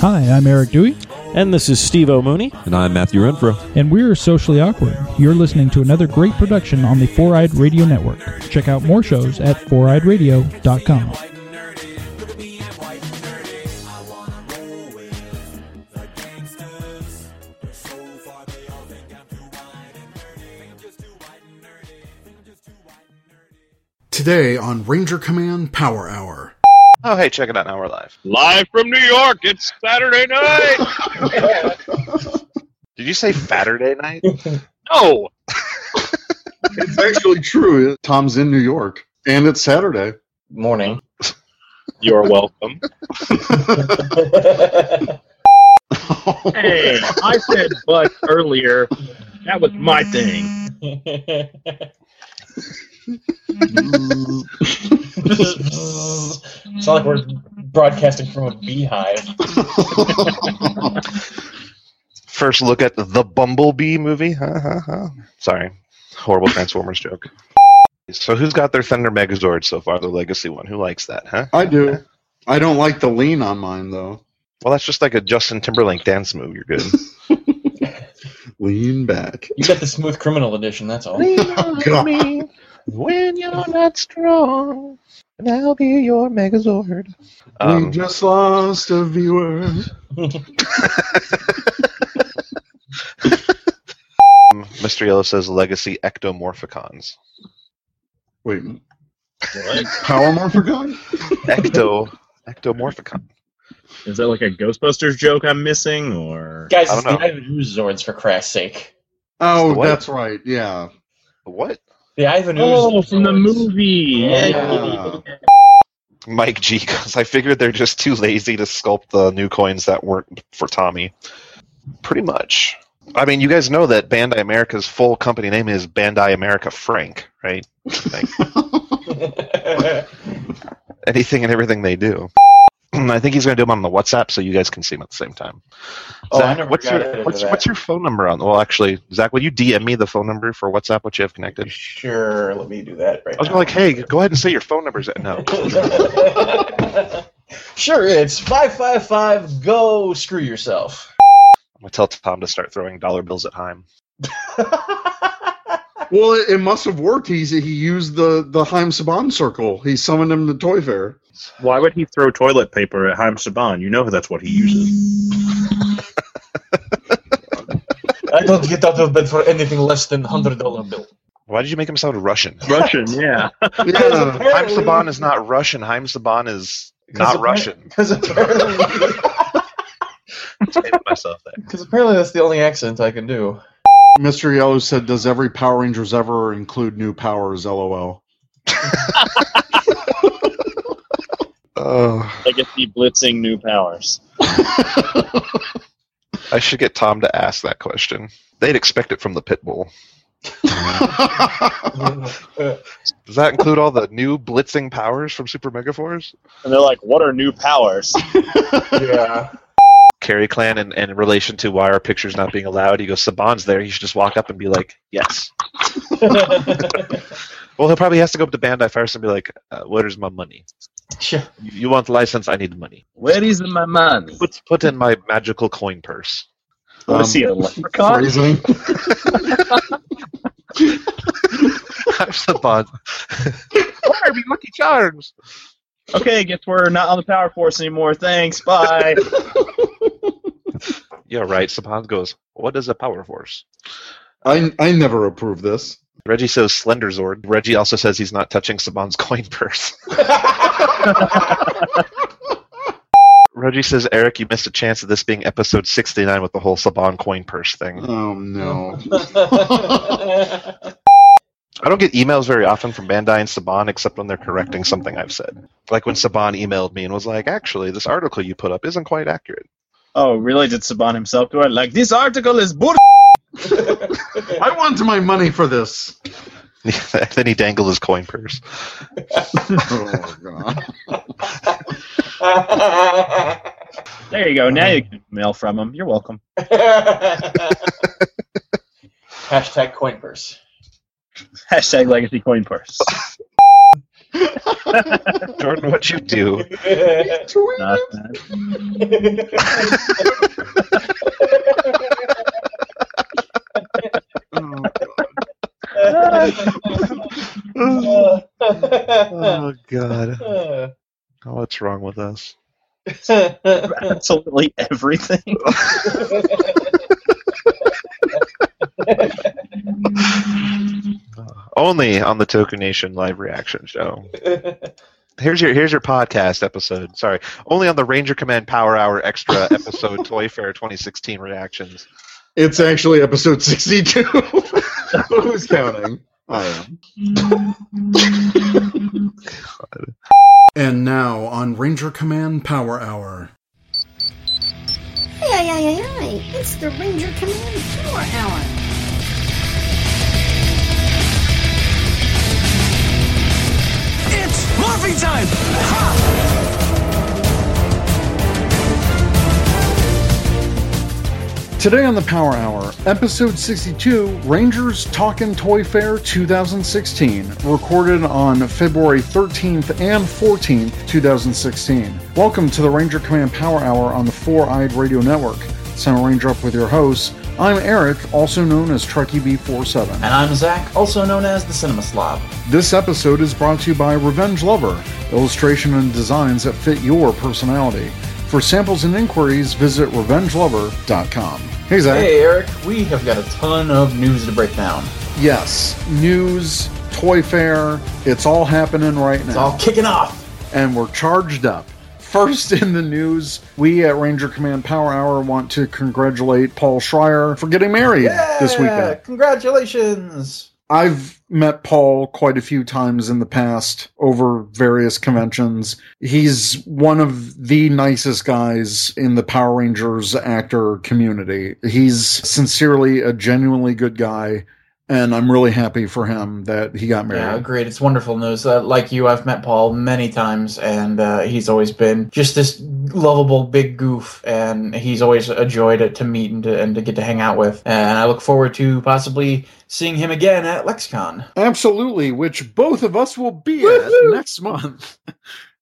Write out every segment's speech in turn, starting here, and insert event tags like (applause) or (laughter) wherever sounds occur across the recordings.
Hi, I'm Eric Dewey, And this is Steve O'Mooney. And I'm Matthew Renfro. and we're Socially Awkward. You're listening to another great production on the Four Eyed Radio Network. Check out more shows at foureyedradio.com. Today on Ranger Command Power Hour. Oh, hey, check it out. Now we're live. Live from New York, it's Saturday night. (laughs) Did you say Saturday night? no, (laughs) It's actually true. Tom's in New York, and it's Saturday. Morning. you're welcome. (laughs) Hey, I said but earlier. That was my thing. Mm-hmm. (laughs) it's not like we're broadcasting from a beehive. (laughs) First look at the Bumblebee movie. Ha, ha, ha. Sorry, horrible Transformers joke. So who's got their Thunder Megazord so far? The Legacy one. Who likes that? Huh? I do. I don't like the lean on mine though. Well, that's just like a Justin Timberlake dance move. You're good. (laughs) Lean back. You got the smooth criminal edition. That's all. Lean Oh, God. When you're not strong, and I'll be your Megazord. we Um, just lost a viewer. (laughs) Mr. Yellow says Legacy Ectomorphicons. Wait. What? Power Morphicon? Ecto Ectomorphicon. Is that like a Ghostbusters joke I'm missing, or Guys, I it's don't the know. Ivan Zords for Christ's sake. Oh, What? that's right. Yeah. What? The Ivan Ooze oh, from the movie? Yeah. Mike G goes, I figured they're just too lazy to sculpt the new coins that weren't for Tommy. Pretty much. I mean, you guys know that Bandai America's full company name is Bandai America Frank, right? Like, (laughs) anything and everything they do. (clears throat) I think he's going to do them on the WhatsApp so you guys can see them at the same time. Oh, I Zach, never what's got your what's, that. what's your phone number on? Well, actually, Zach, will you DM me the phone number for WhatsApp? What you have connected? Sure, let me do that right I was now. like, hey, go ahead and say your phone numbers. At no, (laughs) sure, it's 555 go screw yourself. I'm gonna tell Tom to start throwing dollar bills at Haim. (laughs) Well, it, it must have worked. He's, he used the, the Haim Saban circle. He summoned him to Toy Fair. Why would he throw toilet paper at Haim Saban? You know that's what he uses. I don't get out of bed for anything less than $100 bill. Why did you make him sound Russian? Russian, yeah. (laughs) Yeah. Haim Saban is not Russian. Haim Saban is not Russian. Because apparently, Saved myself there. because (laughs) apparently that's the only accent I can do. Mr. Yellow said, Does every Power Rangers ever include new powers? LOL. (laughs) Oh, I get the blitzing new powers. (laughs) I should get Tom to ask that question. They'd expect it from the pit bull. (laughs) Does that include all the new blitzing powers from Super Megaforce? And they're like, what are new powers? (laughs) yeah. Carrie Clan, and in relation to why our pictures not being allowed, he goes, Saban's there. He should just walk up and be like, yes. Well, he'll probably has to go up to Bandai first and be like, uh, "Where's my money? Sure. You, you want license? I need money. Where is my money? Put put in my magical coin purse." Want to um, see a leprechaun? (laughs) Phrasing. (laughs) I'm Saban. (laughs) Where are my lucky charms? Okay, guess we're not on the Power Force anymore. Thanks. Bye. Yeah, right. Saban goes, "What is a power force?" I, I never approve this. Reggie says Slender Zord. Reggie also says he's not touching Saban's (laughs) coin purse. (laughs) Reggie says, Eric, you missed a chance of this being episode 69 with the whole Saban coin purse thing. Oh, no. (laughs) I don't get emails very often from Bandai and Saban except when they're correcting something I've said. Like when Saban emailed me and was like, actually, this article you put up isn't quite accurate. Oh, really? Did Saban himself go out like this article is bull? I want my money for this. (laughs) then he dangled his coin purse. Oh, (laughs) God. There you go. Now you can mail from him. You're welcome. (laughs) Hashtag coin purse. Hashtag legacy coin purse. Jordan, what'd you do? Tweet Not it. bad. Oh, (laughs) God! Oh, what's wrong with us? Absolutely everything. (laughs) Only on the Toku Nation live reaction show. Here's your here's your podcast episode. Sorry, only on the Ranger Command Power Hour Extra (laughs) episode Toy Fair 2016 reactions. It's actually episode 62. Who's counting? I am. (laughs) And now on Ranger Command Power Hour. Hey, hey, hey, hey, hey, it's the Ranger Command Power Hour. It's morphing time! Today on the Power Hour, episode 62, Rangers Talkin' Toy Fair 2016, recorded on February 13th and 14th, 2016. Welcome to the Ranger Command Power Hour on the Four Eyed Radio Network. Sound Ranger up with your hosts. I'm Eric, also known as Trekkie B47. And I'm Zach, also known as the Cinema Slob. This episode is brought to you by Revenge Lover, illustration and designs that fit your personality. For samples and inquiries, visit revengelover.com. Hey, Zach. Hey, Eric, we have got a ton of news to break down. Yes, news, Toy Fair, it's all happening right now. It's all kicking off. and we're charged up. First in the news, we at Ranger Command Power Hour want to congratulate Paul Schrier for getting married Yeah, this weekend. Congratulations. I've met Paul quite a few times in the past over various conventions. He's one of the nicest guys in the Power Rangers actor community. He's sincerely a genuinely good guy, and I'm really happy for him that he got married. Yeah, great. It's wonderful news. Uh, like you, I've met Paul many times, and uh, he's always been just this lovable big goof, and he's always a joy to, to meet and to, and to get to hang out with. And I look forward to possibly seeing him again at LexCon. Absolutely, which both of us will be at next month.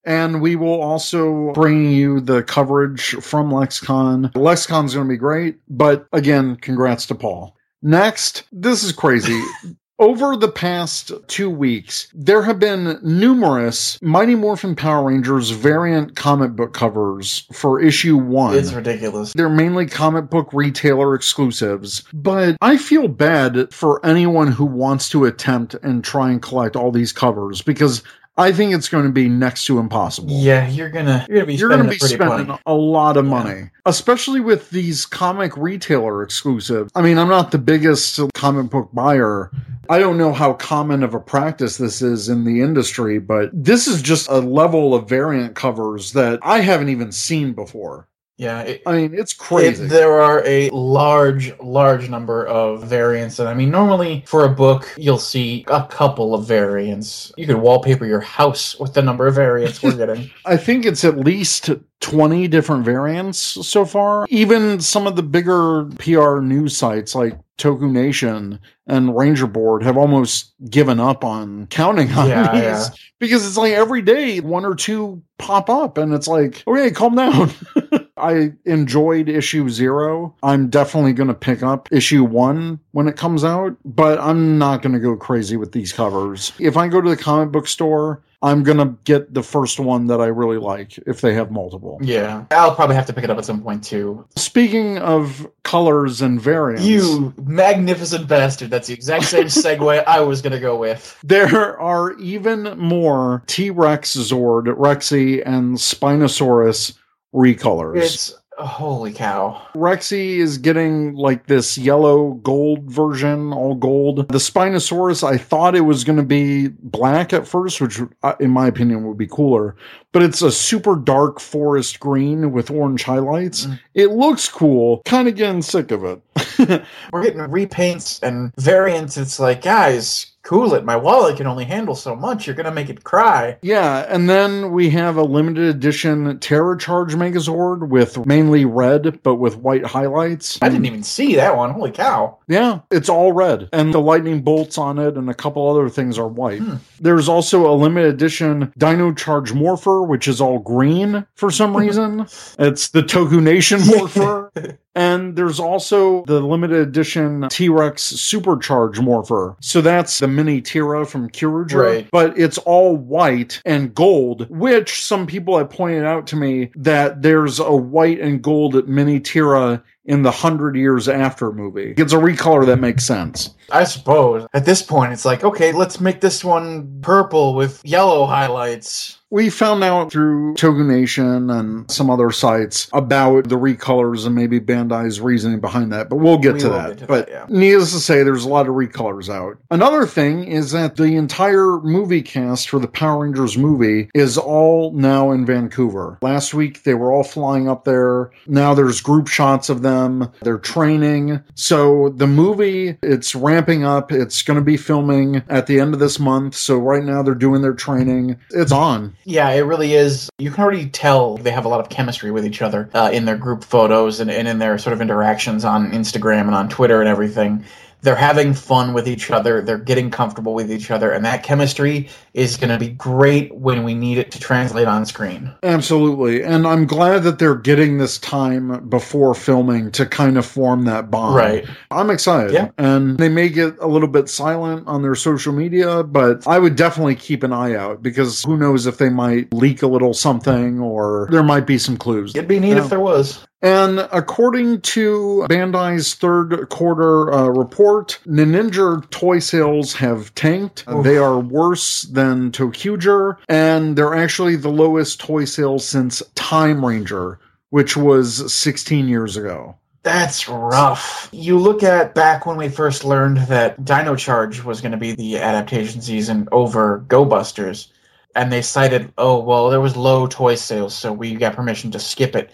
And we will also bring you the coverage from LexCon. LexCon's going to be great, but again, congrats to Paul. Next, this is crazy. (laughs) Over the past two weeks, there have been numerous Mighty Morphin Power Rangers variant comic book covers for issue one. It's ridiculous. They're mainly comic book retailer exclusives, but I feel bad for anyone who wants to attempt and try and collect all these covers because I think it's going to be next to impossible. Yeah, you're gonna you're gonna be You're spending going to be a spending a lot of Yeah. money, especially with these comic retailer exclusives. I mean, I'm not the biggest comic book buyer. I don't know how common of a practice this is in the industry, but this is just a level of variant covers that I haven't even seen before. Yeah, it, I mean, it's crazy. It, there are a large, large number of variants, and I mean, normally for a book, you'll see a couple of variants. You could wallpaper your house with the number of variants we're getting. (laughs) I think it's at least 20 different variants so far. Even some of the bigger PR news sites like Toku Nation and Ranger Board have almost given up on counting on Yeah, these yeah. because it's like every day one or two pop up and it's like, okay, calm down. (laughs) I enjoyed issue zero. I'm definitely going to pick up issue one when it comes out, but I'm not going to go crazy with these covers. If I go to the comic book store, I'm going to get the first one that I really like if they have multiple. Yeah, I'll probably have to pick it up at some point too. Speaking of colors and variants, You magnificent bastard! That's the exact same (laughs) segue I was gonna go with. there are even more T Rex Zord, Rexy, and Spinosaurus recolors. It's holy cow. Rexy is getting like this yellow gold version, all gold. The Spinosaurus, I thought it was going to be black at first, which uh, in my opinion would be cooler. But it's a super dark forest green with orange highlights. Mm. It looks cool. Kind of getting sick of it. (laughs) We're getting repaints and variants. It's like, guys, cool it. My wallet can only handle so much. You're gonna make it cry. Yeah, and then we have a limited edition Terra Charge Megazord with mainly red, but with white highlights. I didn't even see that one. Holy cow! Yeah, it's all red. And the lightning bolts on it and a couple other things are white. Hmm. There's also a limited edition Dino Charge Morpher, which is all green for some reason. (laughs) it's the Toku Nation Morpher. (laughs) And there's also the limited edition T Rex Supercharge Morpher. So that's the mini Tira from Kyoryuger. Right. But it's all white and gold, which some people have pointed out to me that there's a white and gold mini Tira in the hundred years after movie. It's a recolor that makes sense. I suppose at this point it's like, okay, let's make this one purple with yellow highlights. We found out through Toku Nation and some other sites about the recolors and maybe Bandai's reasoning behind that, but we'll get We to that. get to but that, yeah. needless to say, there's a lot of recolors out. Another thing is that the entire movie cast for the Power Rangers movie is all now in Vancouver. Last week they were all flying up there. Now there's group shots of them. They're training. So the movie, it's ramping up. It's going to be filming at the end of this month. So right now they're doing their training. It's on. Yeah, it really is. You can already tell they have a lot of chemistry with each other uh, in their group photos and, and in their sort of interactions on Instagram and on Twitter and everything. They're having fun with each other. They're getting comfortable with each other, and that chemistry is going to be great when we need it to translate on screen. Absolutely. And I'm glad that they're getting this time before filming to kind of form that bond. Right. I'm excited. Yeah. And they may get a little bit silent on their social media, but I would definitely keep an eye out because who knows if they might leak a little something or there might be some clues. It'd be neat Yeah. if there was. And according to Bandai's third quarter uh, report, Ninja toy sales have tanked. Oof. They are worse than ToQger, and they're actually the lowest toy sales since Time Ranger, which was 16 years ago. That's rough. You look at back when we first learned that Dino Charge was going to be the adaptation season over Go Busters, and they cited, oh, well, there was low toy sales, so we got permission to skip it.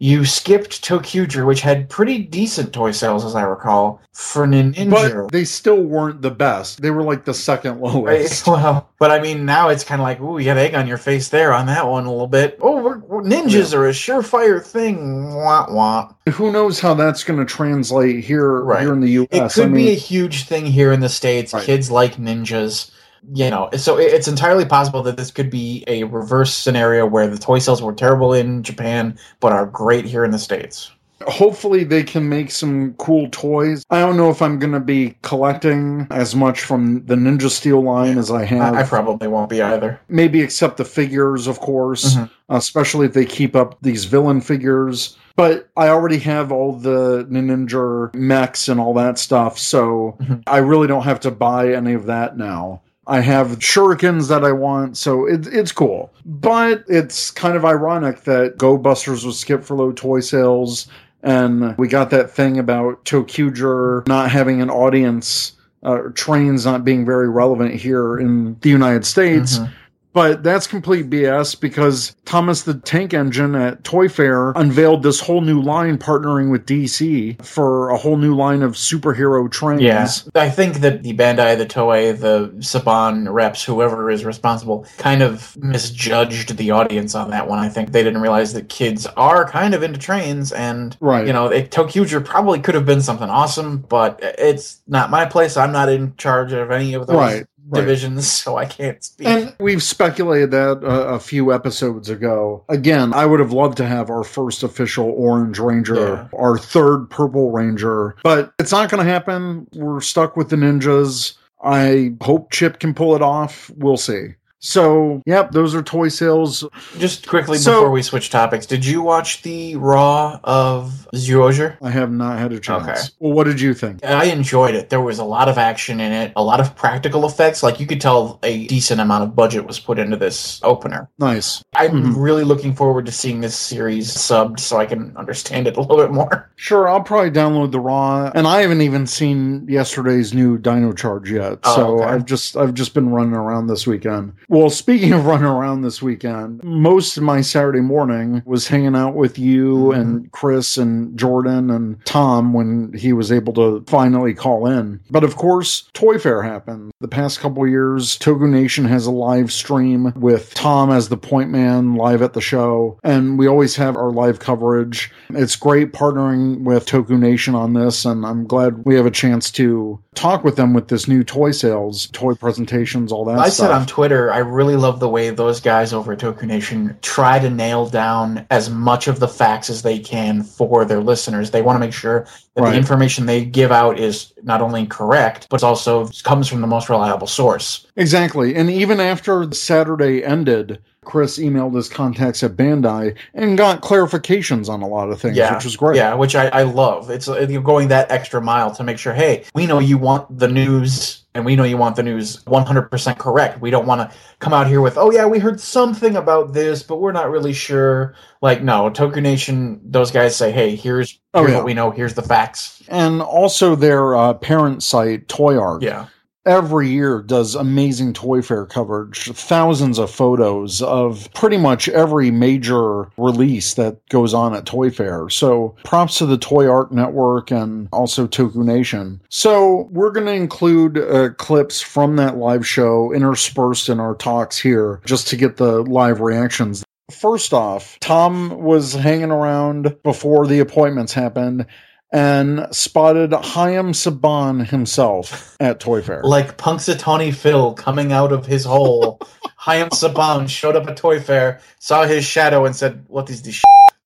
You skipped ToQger, which had pretty decent toy sales, as I recall, for Ninja. But they still weren't the best. They were like the second Right, lowest. (laughs) well, but I mean, now it's kind of like, ooh, you got egg on your face there on that one a little bit. Oh, we're, we're- ninjas are a surefire thing. Wah wah. Who knows how that's going to translate here Right. here in the U.S. It could I be a huge thing here in the states. Right. Kids like ninjas, you know. So it's entirely possible that this could be a reverse scenario where the toy sales were terrible in Japan but are great here in the states. hopefully they can make some cool toys. I don't know if I'm going to be collecting as much from the Ninja Steel line as I have. I, probably won't be either. Maybe except the figures, of course, Mhm. especially if they keep up these villain figures. But I already have all the Ninja mechs and all that stuff, so Mhm. I really don't have to buy any of that now. I have shurikens that I want, so it, it's cool. But it's kind of ironic that Go Busters was skipped for low toy sales, and we got that thing about ToQger not having an audience, uh, trains not being very relevant here in the United States. Mhm. But that's complete BS because Thomas the Tank Engine at Toy Fair unveiled this whole new line partnering with DC for a whole new line of superhero trains. Yeah, I think that the Bandai, the Toei, the Saban reps, whoever is responsible, kind of misjudged the audience on that one. I think they didn't realize that kids are kind of into trains, and Right. you know, it, ToQger probably could have been something awesome, but it's not my place. I'm not in charge of any of those Right, right. divisions, so I can't speak. And we've speculated that a, a few episodes ago. Again, I would have loved to have our first official Orange Ranger, our third Purple Ranger, but it's not going to happen. We're stuck with the ninjas. I hope Chip can pull it off. We'll see. So, yep, those are toy sales. Just quickly So- before we switch topics, did you watch the Raw of Zyuohger? I have not had a chance. Okay. Well, what did you think? I enjoyed it. There was a lot of action in it, a lot of practical effects. Like you could tell a decent amount of budget was put into this opener. Nice. I'm Mhm. really looking forward to seeing this series subbed so I can understand it a little bit more. Sure, I'll probably download the raw, and I haven't even seen yesterday's new Dino Charge yet. Oh, so okay. I've just I've just been running around this weekend. Well, speaking of running around this weekend, most of my Saturday morning was hanging out with you mm-hmm. and Chris and Jordan and Tom when he was able to finally call in. But of course, Toy Fair happened. The past couple years, Toku Nation has a live stream with Tom as the point man live at the show, and we always have our live coverage. It's great partnering with Toku Nation on this, and I'm glad we have a chance to talk with them with this new toy sales, toy presentations, all that I stuff. said on Twitter, I really love the way those guys over at Toku Nation try to nail down as much of the facts as they can for their listeners. They want to make sure that Right. the information they give out is not only correct, but also comes from the most reliable source. Exactly. And even after Saturday ended, Chris emailed his contacts at Bandai and got clarifications on a lot of things, Yeah, which was great. Yeah, which I, I love. It's uh, you're going that extra mile to make sure. Hey, we know you want the news, and we know you want the news 100 percent correct. We don't want to come out here with, oh yeah, we heard something about this, but we're not really sure. Like, no, Toku Nation, those guys say, hey, here's, Oh, here's yeah. what we know. Here's the facts. And also their uh, parent site, Toyark. Yeah. Every year does amazing toy fair coverage. Thousands of photos of pretty much every major release that goes on at toy fair. So props to the Toyark network and also toku nation. So we're going to include uh, clips from that live show interspersed in our talks here just to get the live reactions. First off, Tom was hanging around before the appointments happened and spotted Haim Saban himself at Toy Fair. Like Punxsutawney Phil coming out of his hole. (laughs) Haim Saban showed up at Toy Fair, saw his shadow, and said, "What is this?" Shit?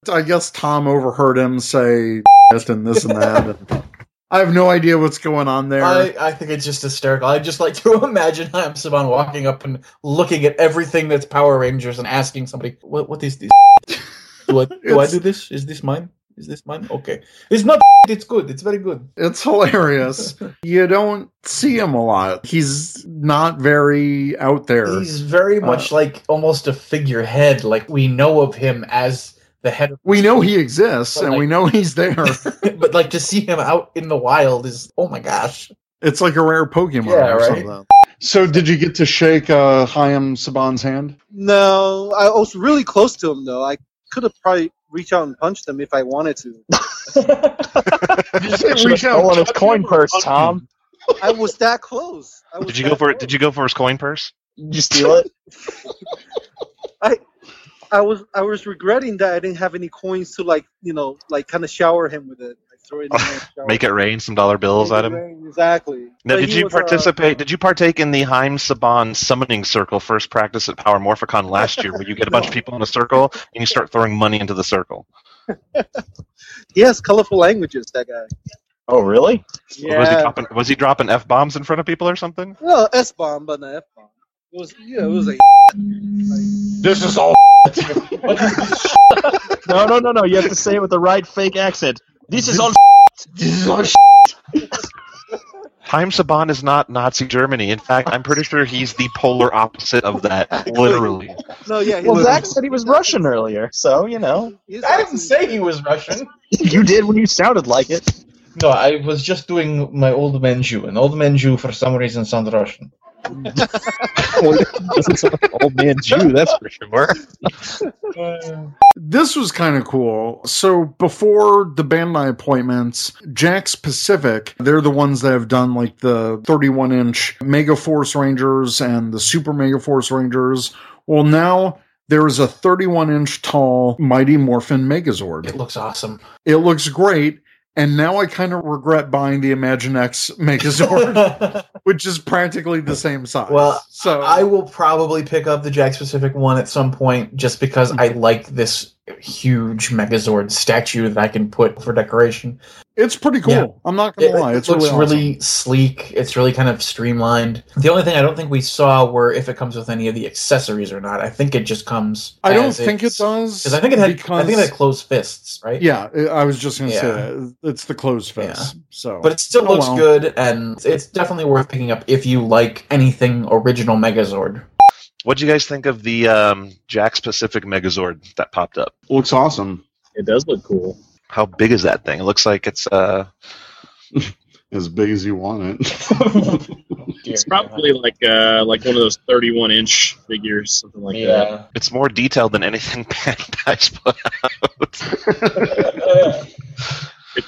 I guess Tom overheard him say "Shit" and this and that. And I have no idea what's going on there. I, I think it's just hysterical. I just like to (laughs) imagine Haim Saban walking up and looking at everything that's Power Rangers and asking somebody, "What? What is this? (laughs) Do I, do I do this? Is this mine? Is this mine? Okay, it's not. (laughs) It's good. It's very good." It's hilarious. (laughs) you don't see him a lot. He's not very out there. He's very much Uh, like almost a figurehead. Like we know of him as the head of we know he exists and like- we know he's there. (laughs) but like to see him out in the wild is oh my gosh. it's like a rare Pokemon Yeah, or right? something. So, did you get to shake uh, Haim Saban's hand? No, I was really close to him though. I could have probably reached out and punched him if I wanted to. (laughs) Should've stolen his coin purse, Tom. I was that close. Was Did you go that for it? Did you go for his coin purse? Did you steal it? (laughs) I I was I was regretting that I didn't have any coins to like you know like kind of shower him with it. Like throw it in. (laughs) Make it rain some dollar bills at him. Exactly. Now, But did you was, uh, participate? did you partake in the Haim Saban summoning circle first practice at Power Morphicon last year, where you get a bunch of (laughs) people in a circle and you start throwing money into the circle? (laughs) he has colorful languages. That guy. Oh, really? Was he Yeah. dropping? Was he dropping f bombs in front of people or something? No S bomb, but not F bomb. It was yeah. It was like. This is all. no, no, no, no. You have to say it with the right fake accent. This is all. (laughs) This is all. Haim Saban is not Nazi Germany. In fact, I'm pretty sure he's the polar opposite of that. Literally. No, yeah. Well, was- Zach said he was Russian earlier, so you know. I didn't say he was Russian. (laughs) You did when you sounded like it. No, I was just doing my old man Jew. An old man Jew for some reason sounds Russian. (laughs) Old man Jew, that's for sure. Uh, this was kind of cool. So before the Bandai appointments, Jakks Pacific, they're the ones that have done like the 31 inch Mega Force Rangers and the Super Mega Force Rangers. Well, now there is a 31 inch tall Mighty Morphin Megazord. It looks awesome. It looks great. And now I kind of regret buying the Imaginext Megazord, (laughs) which is practically the same size. Well, so I will probably pick up the Jakks Pacific one at some point just because hmm. I like this huge Megazord statue that I can put for decoration. it's pretty cool. Yeah. I'm not gonna It, lie. it It's looks really, awesome. sleek. It's really kind of streamlined. The only thing I don't think we saw were if it comes with any of the accessories or not. I think it just comes. I don't think it does. Because I think it had. I think it had closed fists, right? Yeah, I was just gonna Yeah. say that. it's the closed fist. So, But it still Oh, looks well. good, and it's definitely worth picking up if you like anything original Megazord. What do you guys think of the um, Jakks Pacific Megazord that popped up? Looks awesome. It does look cool. How big is that thing? It looks like it's uh, (laughs) As big as you want it. (laughs) It's probably like uh like one of those 31 inch figures, something like yeah. It's more detailed than anything (laughs) Bandai's put out.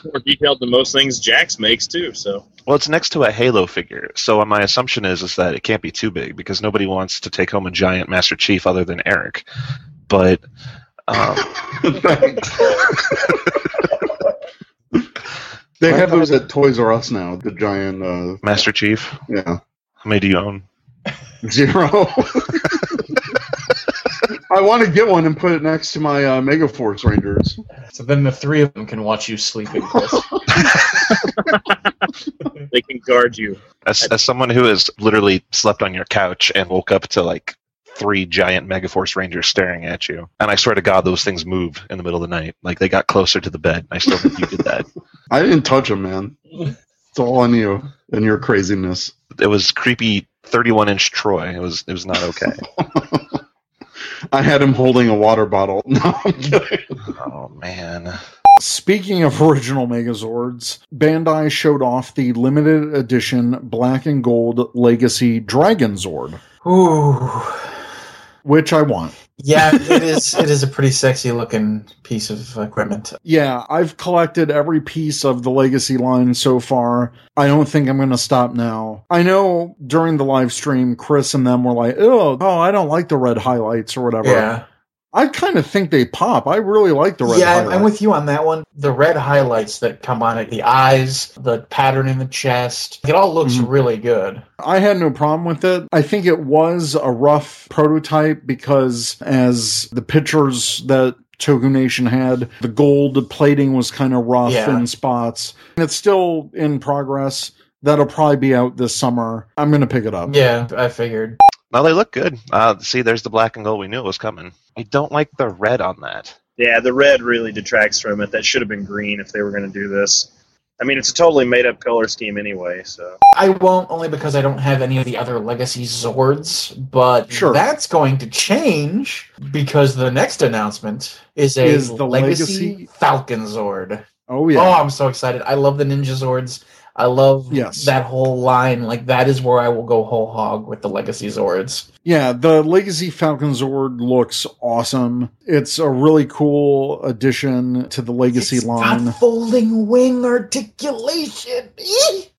That. It's (laughs) more detailed than most things Jakks makes too. So Well, it's next to a Halo figure, so my assumption is is that it can't be too big because nobody wants to take home a giant Master Chief other than Eric. But um, (laughs) they have those at Toys R Us now. The giant, uh, Master Chief, yeah, how many do you own? zero. (laughs) I want to get one and put it next to my uh, Mega Force Rangers. So then the three of them can watch you sleeping, (laughs) they can guard you. As, as someone who has literally slept on your couch and woke up to like three giant Megaforce Rangers staring at you, and I swear to God, those things moved in the middle of the night. Like they got closer to the bed. I still think you did that. (laughs) I didn't touch them, man. It's all on you and your craziness. It was creepy. 31 inch Troy. It was it was not okay. (laughs) (laughs) I had him holding a water bottle. (laughs) No, I'm mm. kidding. oh man. Speaking of original Megazords, Bandai showed off the limited edition black and gold Legacy Dragon Zord, Ooh. which I want. Yeah, it is. It is a pretty sexy looking piece of equipment. Yeah, I've collected every piece of the Legacy line so far. I don't think I'm going to stop now. I know during the live stream, Chris and them were like, oh, oh, I don't like the red highlights or whatever. Yeah, I kind of think they pop. I really like the red yeah, I'm- highlights. I'm with you on that one. The red highlights that come on it, the eyes, the pattern in the chest, it all looks Mhm. really good. I had no problem with it. I think it was a rough prototype because as the pictures that Toku Nation had, the gold plating was kind of rough Yeah. in spots. And It's still in progress. That'll probably be out this summer. I'm going to pick it up. Yeah, I figured. No, they look good. Uh, see, there's the black and gold. We knew it was coming. I don't like the red on that. Yeah, the red really detracts from it. That should have been green if they were going to do this. I mean, it's a totally made up color scheme anyway. So I won't only because I don't have any of the other Legacy Zords, but Sure. that's going to change because the next announcement is a Is the Legacy, Legacy- Falcon Zord. Oh, yeah. Oh, I'm so excited. I love the Ninja Zords. I love Yes. that whole line. Like that is where I will go whole hog with the Legacy Zords. Yeah, the Legacy Falcon Zord looks awesome. It's a really cool addition to the Legacy It's line. folding wing articulation.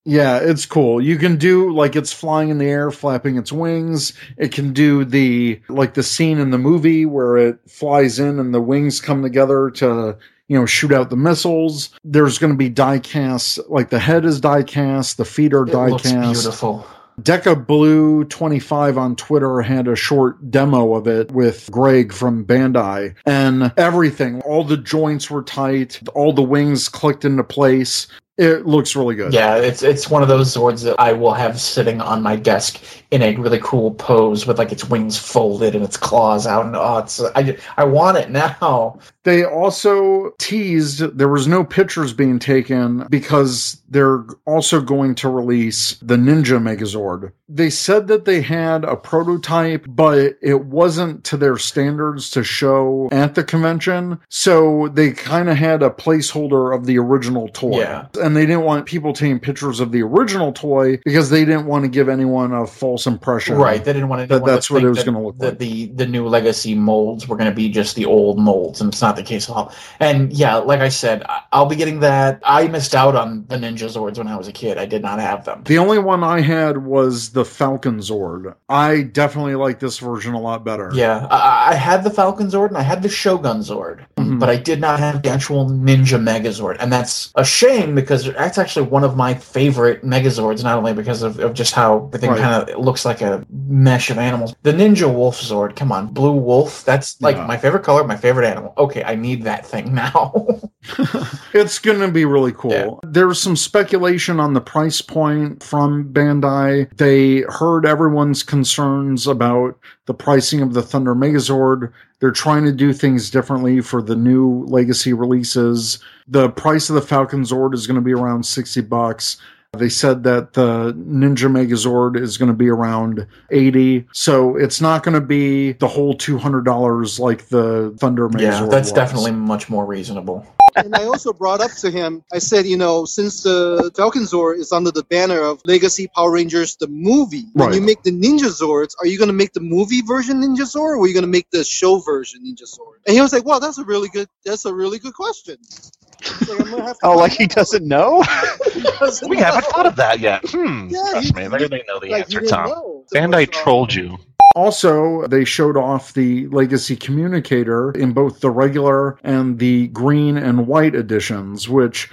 Yeah, it's cool. You can do like it's flying in the air, flapping its wings. It can do the like the scene in the movie where it flies in and the wings come together to you know shoot out the missiles. There's going to be die casts. Like the head is die cast, the feet are It die cast. beautiful. Deca Blue 25 on Twitter had a short demo of it with Greg from Bandai and everything. All the joints were tight, all the wings clicked into place. It looks really good. Yeah, it's it's one of those Zords that I will have sitting on my desk in a really cool pose with like its wings folded and its claws out, and oh, it's I I want it now. They also teased there was no pictures being taken because they're also going to release the Ninja Megazord. They said that they had a prototype, but it wasn't to their standards to show at the convention. So they kind of had a placeholder of the original toy. Yeah. And they didn't want people taking pictures of the original toy because they didn't want to give anyone a false impression. Right, they didn't want That- anyone that's to what it was that gonna look the, like. The the new legacy molds were going to be just the old molds, and it's not the case at all. And yeah, like I said, I'll be getting that. I missed out on the Ninja Zords when I was a kid. I did not have them. The only one I had was the Falcon Zord. I definitely like this version a lot better. Yeah, I, I had the Falcon Zord and I had the Shogun Zord, Mhm. but I did not have the actual Ninja Megazord, and that's a shame because that's actually one of my favorite Megazords. Not only because of, of just how everything Right. kind of looks like a mesh of animals. The Ninja Wolf Zord, come on, Blue Wolf. That's like Yeah. my favorite color, my favorite animal. Okay, I need that thing (laughs) now. (laughs) It's going to be really cool. Yeah. There's some speculation on the price point from Bandai. They heard everyone's concerns about the pricing of the Thunder Megazord. They're trying to do things differently for the new legacy releases. The price of the Falcon Zord is going to be around 60 bucks. They said that the Ninja Megazord is going to be around 80. So it's not going to be the whole $200 like the Thunder Megazord. Yeah, that's was. definitely much more reasonable. And I also brought up to him, I said, you know, since the Falcon Zord is under the banner of Legacy Power Rangers, the movie, when you make the Ninja Zords, are you going to make the movie version Ninja Zord, or are you going to make the show version Ninja Zord? And he was like, wow, that's a really good, that's a really good question." Like, I'm gonna have to (laughs) Oh, like he doesn't know? (laughs) He doesn't We haven't thought of that yet. Hmm. Yeah, Trust he- me, they, they know the like, answer, Tom. know. Bandai trolled you. Also, they showed off the Legacy Communicator in both the regular and the green and white editions, which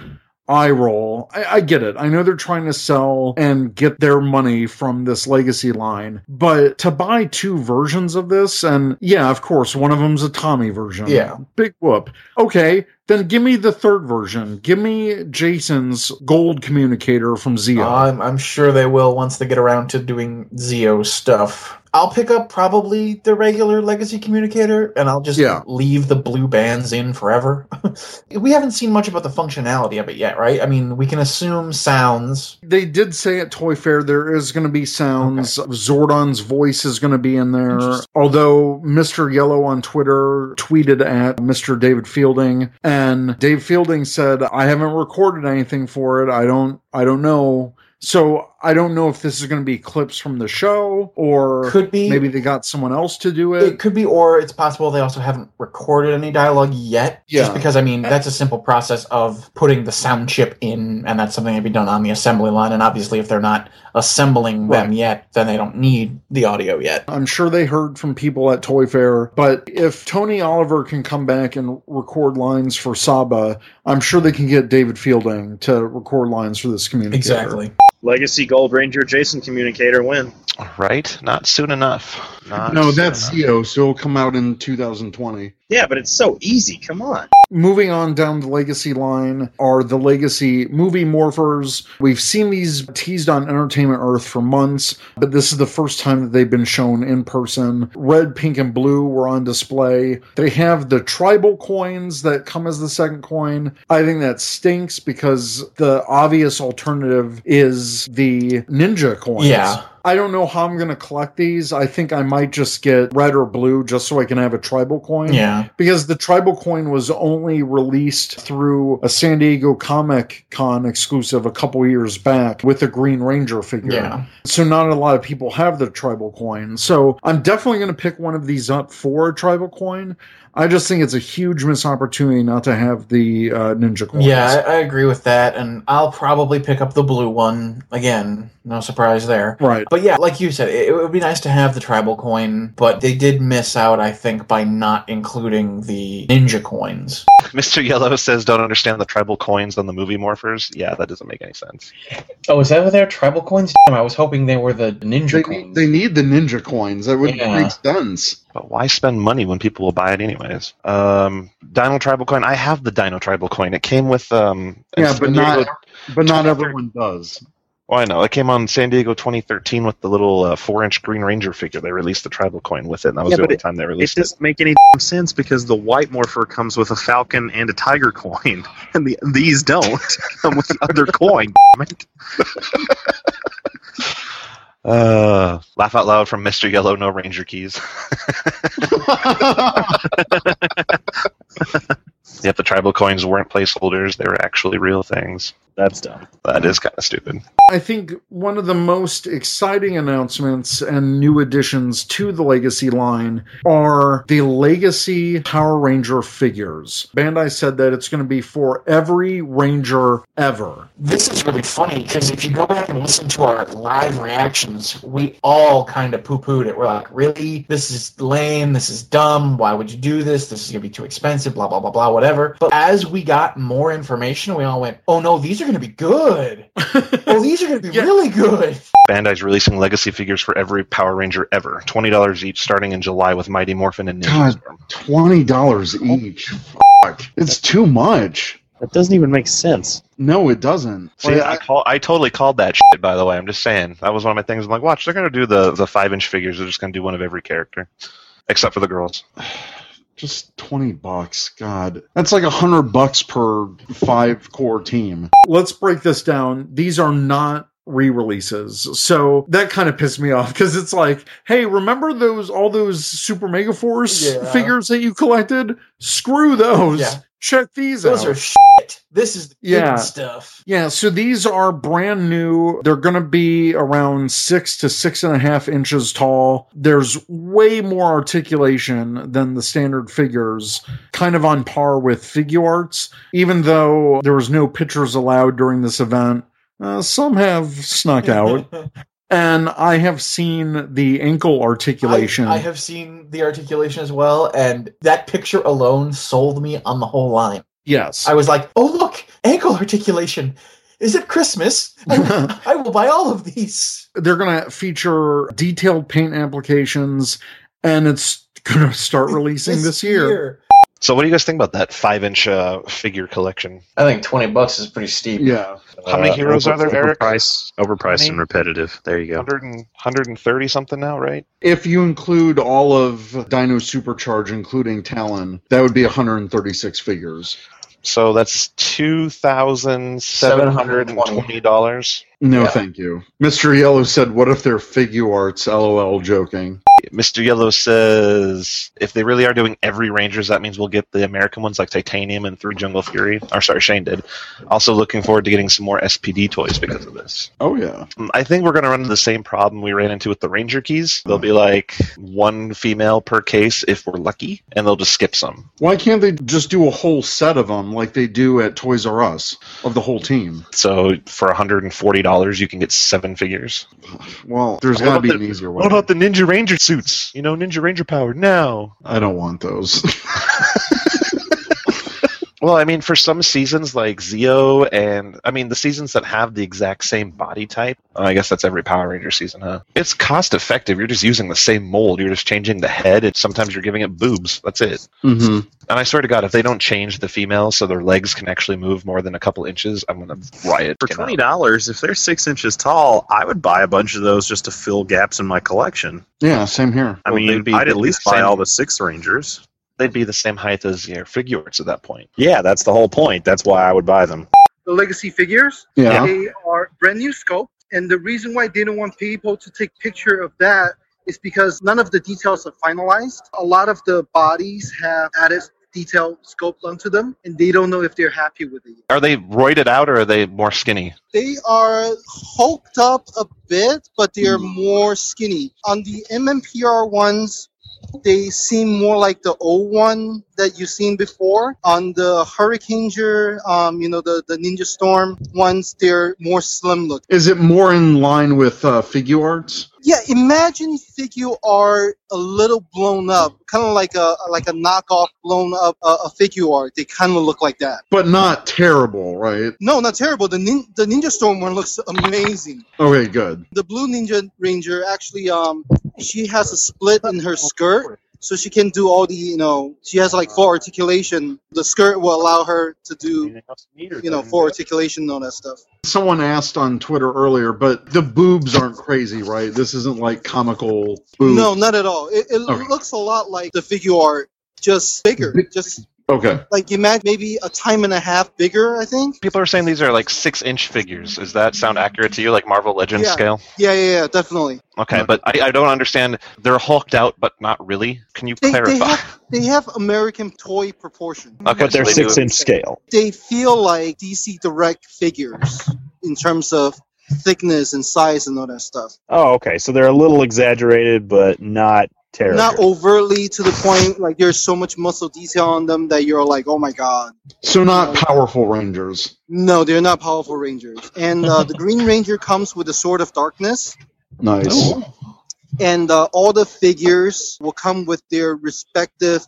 I roll. I, I get it. I know they're trying to sell and get their money from this Legacy line, but to buy two versions of this, and yeah, of course, one of them's a Tommy version. Yeah. Big whoop. Okay, then give me the third version. Give me Jason's gold communicator from Zeo. I'm, I'm sure they will once they get around to doing Zeo stuff. I'll pick up probably the regular Legacy communicator, and I'll just Yeah. leave the blue bands in forever. (laughs) we haven't seen much about the functionality of it yet, right? I mean, we can assume sounds. They did say at Toy Fair there is going to be sounds. Zordon's voice is going to be in there. Although Mr. Yellow on Twitter tweeted at Mr. David Fielding, and Dave Fielding said, "I haven't recorded anything for it. I don't. I don't know." So I don't know if this is going to be clips from the show or Could be. maybe they got someone else to do it. It could be, or it's possible they also haven't recorded any dialogue yet. Yeah. Just because, I mean, that's a simple process of putting the sound chip in, and that's something that be done on the assembly line. And obviously, if they're not assembling them yet, then they don't need the audio yet. I'm sure they heard from people at Toy Fair, but if Tony Oliver can come back and record lines for Saba, I'm sure they can get David Fielding to record lines for this communicator. Exactly. Legacy Gold Ranger Jason communicator win. Right? Not soon enough. Not No, soon that's enough. Zeo, so it'll come out in 2020. Yeah, but it's so easy. Come on. Moving on down the Legacy line are the Legacy movie morphers. We've seen these teased on Entertainment Earth for months, but this is the first time that they've been shown in person. Red, pink, and blue were on display. They have the tribal coins that come as the second coin. I think that stinks because the obvious alternative is the ninja coins. Yeah. I don't know how I'm going to collect these. I think I might just get red or blue just so I can have a tribal coin Yeah. because the tribal coin was only released through a San Diego Comic Con exclusive a couple years back with a Green Ranger figure. Yeah. So not a lot of people have the tribal coin. So I'm definitely going to pick one of these up for a tribal coin. I just think it's a huge missed opportunity not to have the uh, ninja coins. Yeah, I, I agree with that, and I'll probably pick up the blue one again. No surprise there. Right. But yeah, like you said, it, it would be nice to have the tribal coin, but they did miss out, I think, by not including the ninja coins. Mr. Yellow says don't understand the tribal coins on the movie morphers. Yeah, that doesn't make any sense. Oh, is that what they're tribal coins? Damn, I was hoping they were the ninja They coins. need, they need the ninja coins. That would Yeah. make sense. But why spend money when people will buy it anyways? Um, Dino Tribal Coin. I have the Dino Tribal Coin. It came with um. Yeah, but not but not everyone does. Oh, I know. It came on San Diego 2013 with the little uh, four-inch Green Ranger figure. They released the Tribal Coin with it, and that was Yeah, the only it- time they released It released it. doesn't make any sense because the white morpher comes with a falcon and a tiger coin, (laughs) and the, these don't (laughs) come with the other coin. (laughs) Uh, laugh out loud from Mr. Yellow. No Ranger keys. (laughs) (laughs) yep, the tribal coins weren't placeholders; they were actually real things. That's dumb. That is kind of stupid. I think one of the most exciting announcements and new additions to the Legacy line are the Legacy Power Ranger figures. Bandai said that it's going to be for every Ranger ever. This is really funny because if you go back and listen to our live reactions, we all kind of poo pooed it. We're like, really? This is lame. This is dumb. Why would you do this? This is going to be too expensive, blah, blah, blah, blah, whatever. But as we got more information, we all went, oh no, these are going to be good. (laughs) oh, these are going to be really good. Bandai's releasing legacy figures for every Power Ranger ever. Twenty dollars each, starting in July with Mighty Morphin and Ninja God, Storm. twenty dollars each. Fuck, it's too much. That doesn't even make sense. No, it doesn't. See, Like, I, I- call, I totally called that shit. By the way, I'm just saying that was one of my things. I'm like, watch, they're gonna do the the five inch figures. They're just gonna do one of every character, except for the girls. Just 20 bucks. God. That's like a hundred bucks per five core team. Let's break this down. These are not re-releases. So that kind of pissed me off because it's like, hey, remember those all those Super Mega Force Yeah. figures that you collected? Screw those. Yeah. Check these Those out. are shit. This is good Yeah. stuff. Yeah, so these are brand new. They're going to be around six to six and a half inches tall. There's way more articulation than the standard figures, kind of on par with figure arts. Even though there was no pictures allowed during this event, uh, some have snuck out. (laughs) and I have seen the ankle articulation. I, I have seen the articulation as well, and that picture alone sold me on the whole line. yes. I was like, "Oh look, ankle articulation! Is it Christmas? I, (laughs) I will buy all of these." they're going to feature detailed paint applications, and it's going to start releasing this, year. So, what do you guys think about that five-inch uh, figure collection? I think twenty bucks is pretty steep. Yeah. How many Uh, heroes over- are there, Eric? Overpriced, overpriced and repetitive. There you go. 100 and, 130 something now, right? If you include all of Dino Supercharge, including Talon, that would be 136 figures. So that's two thousand seven hundred and twenty dollars. No, Yeah. thank you. Mr. Yellow said, What if they're figure arts? LOL joking. Mr. Yellow says if they really are doing every Rangers, that means we'll get the American ones like Titanium and Three Jungle Fury. Or sorry, Shane did. Also looking forward to getting some more SPD toys because of this. Oh, yeah. Mm, I think we're going to run into the same problem we ran into with the Ranger keys. They'll be like one female per case if we're lucky, and they'll just skip some. Why can't they just do a whole set of them like they do at Toys R Us of the whole team? So for $140, you can get seven figures. Well, there's got to be the- an easier way. What about the Ninja Ranger suits? You know, Ninja Ranger power now. I don't want those. (laughs) Well, I mean, for some seasons like Zeo, and I mean the seasons that have the exact same body type. oh, I guess that's every Power Ranger season, huh? It's cost effective. You're just using the same mold. You're just changing the head, and sometimes you're giving it boobs. That's it. hmm And I swear to God, if they don't change the females so their legs can actually move more than a couple inches, I'm gonna riot. For twenty dollars, if they're six inches tall, I would buy a bunch of those just to fill gaps in my collection. Yeah, same here. I Well, mean, they'd be- I'd at least buy same- all the six Rangers. They'd be the same height as your figures at that point. Yeah, that's the whole point. That's why I would buy them. the legacy figures. Yeah. They are brand new scope. And the reason why they don't want people to take picture of that is because none of the details are finalized. A lot of the bodies have added detail scoped onto them, and they don't know if they're happy with it. Are they roided out or are they more skinny? They are hulked up a bit, but they are more skinny. On the MMPR ones, they seem more like the old one that you've seen before. On the Hurricaneger, um, you know, the, the Ninja Storm ones, they're more slim look. Is it more in line with uh, figure arts? Yeah, imagine figure art a little blown up, kind of like a like a knockoff blown up uh, a figure art. They kind of look like that. But not terrible, right? No, not terrible. The nin- the Ninja Storm one looks amazing. Okay, good. The Blue Ninja Ranger actually, um, she has a split in her skirt, so she can do all the, you know, she has like full articulation. The skirt will allow her to do, you know, full articulation and all that stuff. Someone asked on Twitter earlier, but the boobs aren't crazy, right? This isn't like comical boobs. No, not at all. It, it Okay. looks a lot like the figure art, just bigger, just Okay. like imagine maybe a time and a half bigger. I think. People are saying these are like six inch figures. Does that sound accurate to you, like Marvel Legends Yeah. scale? Yeah, yeah, yeah, definitely. Okay, but I, I don't understand. They're hulked out, but not really. Can you They, they clarify? have they have American toy proportion. Okay, But they're so they six do- inch scale. they feel like DC Direct figures in terms of thickness and size and all that stuff. Oh, okay. So they're a little exaggerated, but not terrible. Not overtly to the point like there's so much muscle detail on them that you're like, oh my god. So not powerful rangers. No, they're not powerful rangers. And uh, the Green Ranger comes with a Sword of Darkness, Nice. and uh, all the figures will come with their respective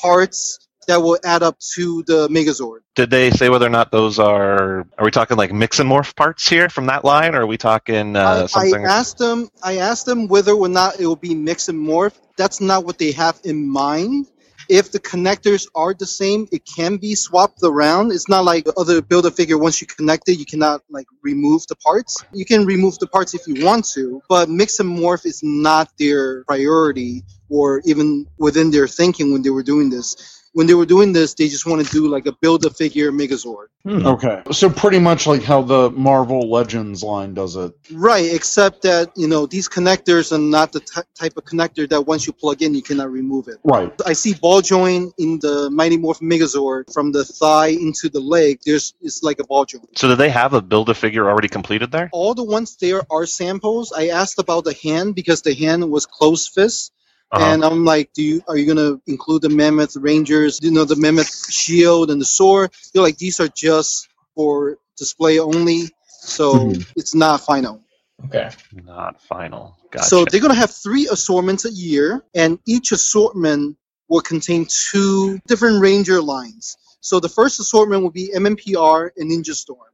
parts that will add up to the Megazord. Did they say whether or not those are? Are we talking like mix and morph parts here from that line, or are we talking uh, I, something? I asked them. I asked them whether or not it will be mix and morph. That's not what they have in mind. if the connectors are the same, it can be swapped around. It's not like the other build a figure. Once you connect it, you cannot like remove the parts. You can remove the parts if you want to, but mix and morph is not their priority or even within their thinking when they were doing this. When they were doing this, they just want to do like a build a figure Megazord. Hmm. Okay. So pretty much like how the Marvel Legends line does it. Right, except that you know these connectors are not the ty- type of connector that once you plug in, you cannot remove it. Right. I see ball joint in the Mighty Morphin Megazord from the thigh into the leg. There's it's like a ball joint. So do they have a build a figure already completed there? All the ones there are samples. I asked about the hand because the hand was closed fist. Uh-huh. And I'm like, do you are you gonna include the Mammoth Rangers? You know, the Mammoth Shield and the sword. They're like, these are just for display only, so Mhm. it's not final. Okay. Not final. Gotcha. So they're gonna have three assortments a year, and each assortment will contain two different Ranger lines. So the first assortment will be MMPR and Ninja Storm.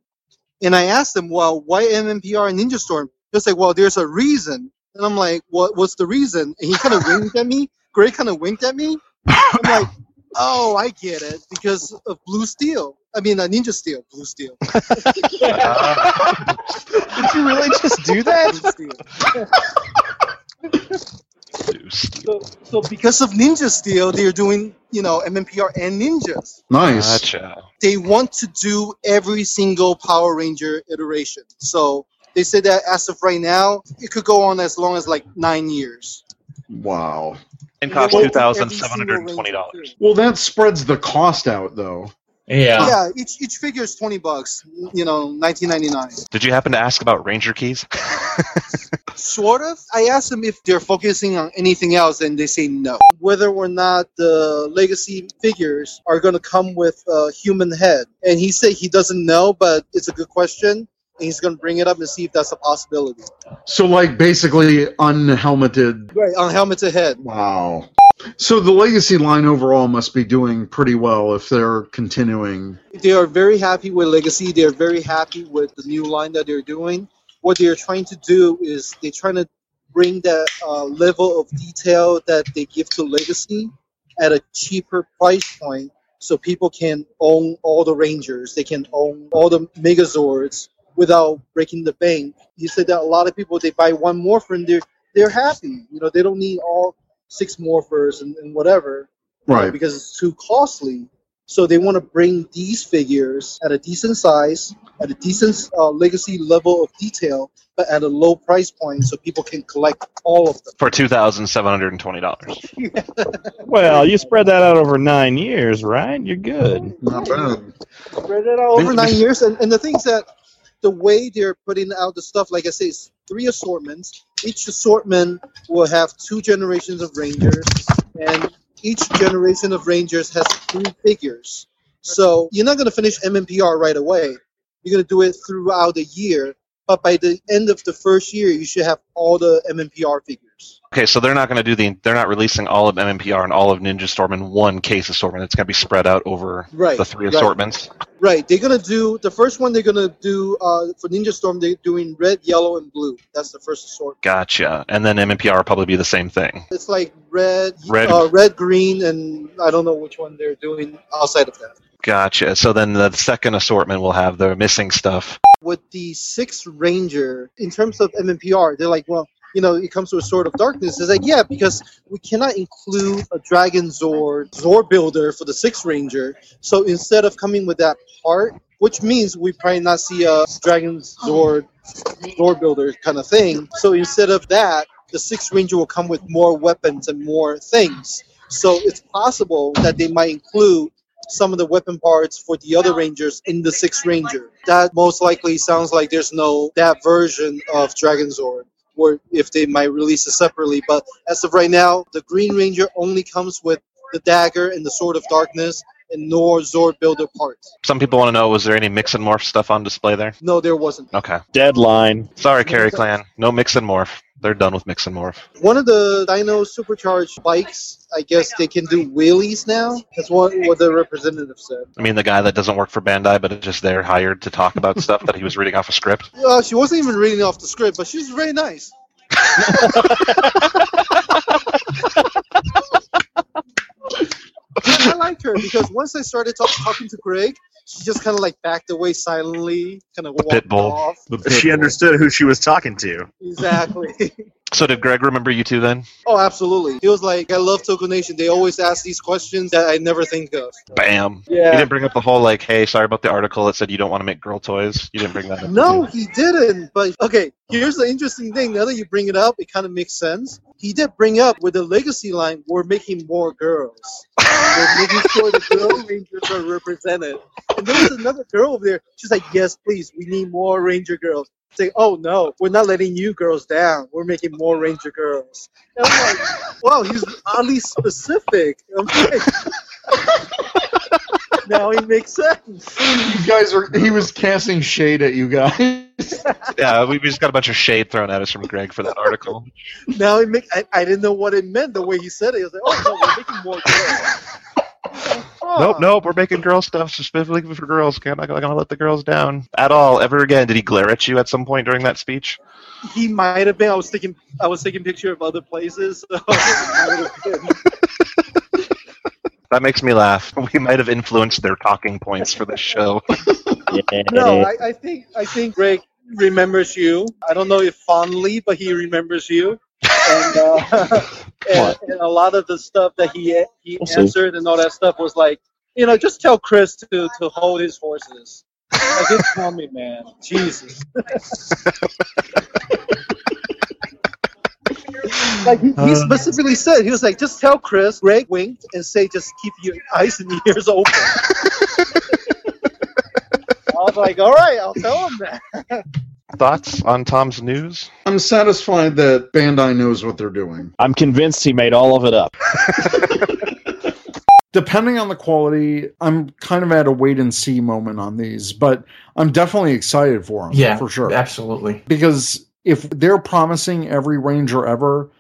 And I asked them, well, why MMPR and Ninja Storm? They're like, well, there's a reason. And I'm like, what? What's the reason? And he kind of winked at me. Gray kind of winked at me. I'm like, oh, I get it because of Blue Steel. I mean, uh, Ninja Steel, Blue Steel. Did you really just do that? So, so because of Ninja Steel, they're doing, you know, MMPR and Ninjas. Nice. Gotcha. They want to do every single Power Ranger iteration. So they said that as of right now, it could go on as long as like nine years. Wow. And cost two thousand seven hundred and twenty dollars. Well, that spreads the cost out though. Yeah, Yeah. each each figure is twenty bucks. You know, nineteen ninety nine. Did you happen to ask about Ranger keys? (laughs) Sort of. I asked them if they're focusing on anything else, and they say no. Whether or not the legacy figures are going to come with a human head, and he said he doesn't know, but it's a good question, and he's going to bring it up and see if that's a possibility. So like basically unhelmeted. Right on helmeted head. Wow. So the legacy line overall must be doing pretty well if they're continuing. They are very happy with Legacy. They're very happy with the new line that they're doing. What they're trying to do is they're trying to bring that uh, level of detail that they give to Legacy at a cheaper price point so people can own all the Rangers. They can own all the Megazords without breaking the bank. You said that a lot of people, they buy one Morphin, they're, they're happy. You know, they don't need all six Morphers and, and whatever you know, Right. because it's too costly. So they want to bring these figures at a decent size, at a decent uh, legacy level of detail, but at a low price point, so people can collect all of them. For two thousand seven hundred and twenty dollars. (laughs) Well, you spread that out over nine years, right? You're good. Not bad. Spread it out over nine years, and, and the things that the way they're putting out the stuff, like I say, is three assortments. Each assortment will have two generations of Rangers, and each generation of Rangers has two figures. So you're not going to finish MMPR right away. You're going to do it throughout the year, but by the end of the first year, you should have all the MMPR figures. Okay, so they're not going to do the. They're not releasing all of MMPR and all of Ninja Storm in one case assortment. It's going to be spread out over Right, the three right. assortments. Right. They're gonna do the first one. They're gonna do uh, for Ninja Storm. They're doing red, yellow, and blue. That's the first assortment. Gotcha. And then MMPR will probably be the same thing. It's like red, Red. uh, red, green, and I don't know which one they're doing outside of that. Gotcha. So then the second assortment will have the missing stuff. With the sixth Ranger, in terms of MMPR, they're like, well, you know, it comes to a Sword of Darkness. It's like, yeah, because we cannot include a Dragon Zord, Zord Builder for the sixth Ranger. So instead of coming with that part, which means we probably not see a Dragon Zord, Zord Builder kind of thing. So instead of that, the sixth Ranger will come with more weapons and more things. So it's possible that they might include some of the weapon parts for the other Rangers in the sixth Ranger. That most likely sounds like there's no that version of Dragon Zord, or if they might release it separately. But as of right now, the Green Ranger only comes with the dagger and the Sword of Darkness, and no Zord Builder parts. Some people want to know: was there any mix and morph stuff on display there? No, there wasn't. Okay. Deadline. Sorry, Carrie Clan. No mix and morph. They're done with mix and morph. One of the Dino supercharged bikes, I guess they can do wheelies now. That's what what the representative said. I mean, the guy that doesn't work for Bandai, but is just there hired to talk about (laughs) stuff that he was reading off a script. Uh, she wasn't even reading off the script, but she's very nice. (laughs) I liked her because once I started talk- talking to Greg, she just kind of like backed away silently, kind of walked Pitbull. off. She understood who she was talking to. Exactly. (laughs) So did Greg remember you two then? oh, absolutely. He was like, "I love Toku Nation. They always ask these questions that I never think of." Bam. Yeah. You didn't bring up the whole like, hey, sorry about the article that said you don't want to make girl toys. You didn't bring that up. No, he didn't. But okay, here's the interesting thing. Now that you bring it up, it kind of makes sense. He did bring up with the legacy line, we're making more girls. we're making sure the girl rangers are represented. And there was another girl over there. She's like, yes, please, we need more ranger girls. It's like, oh no, we're not letting you girls down. We're making more ranger girls. And I'm like, wow, he's oddly specific. I'm like, (laughs) now he makes sense. You guys are. He was casting shade at you guys. (laughs) yeah, we we just got a bunch of shade thrown at us from Greg for that article. Now it make I, I didn't know what it meant the way he said it. I was like, oh no, we're making more girls. (laughs) Nope, oh. nope, we're making girl stuff specifically for girls. Can't I'm not gonna let the girls down at all ever again. Did he glare at you at some point during that speech? He might have been. I was taking I was taking picture of other places. So (laughs) it might have been. That makes me laugh. (laughs) We might have influenced their talking points for this show. (laughs) no, I, I think I think Greg remembers you. I don't know if fondly, but he remembers you. And, uh, (laughs) and, and a lot of the stuff that he he answered and all that stuff was like, you know, just tell Chris to to hold his horses. Like, just tell me, man. Jesus. (laughs) like he, he specifically said, he was like, just tell Chris. Greg winked and say, just keep your eyes and (laughs) ears open. I was like, all right, I'll tell him that. Thoughts on Tom's news? I'm satisfied that Bandai knows what they're doing. I'm convinced he made all of it up. (laughs) Depending on the quality, I'm kind of at a wait and see moment on these, but I'm definitely excited for them. Yeah, for sure. absolutely. Because if they're promising every ranger ever,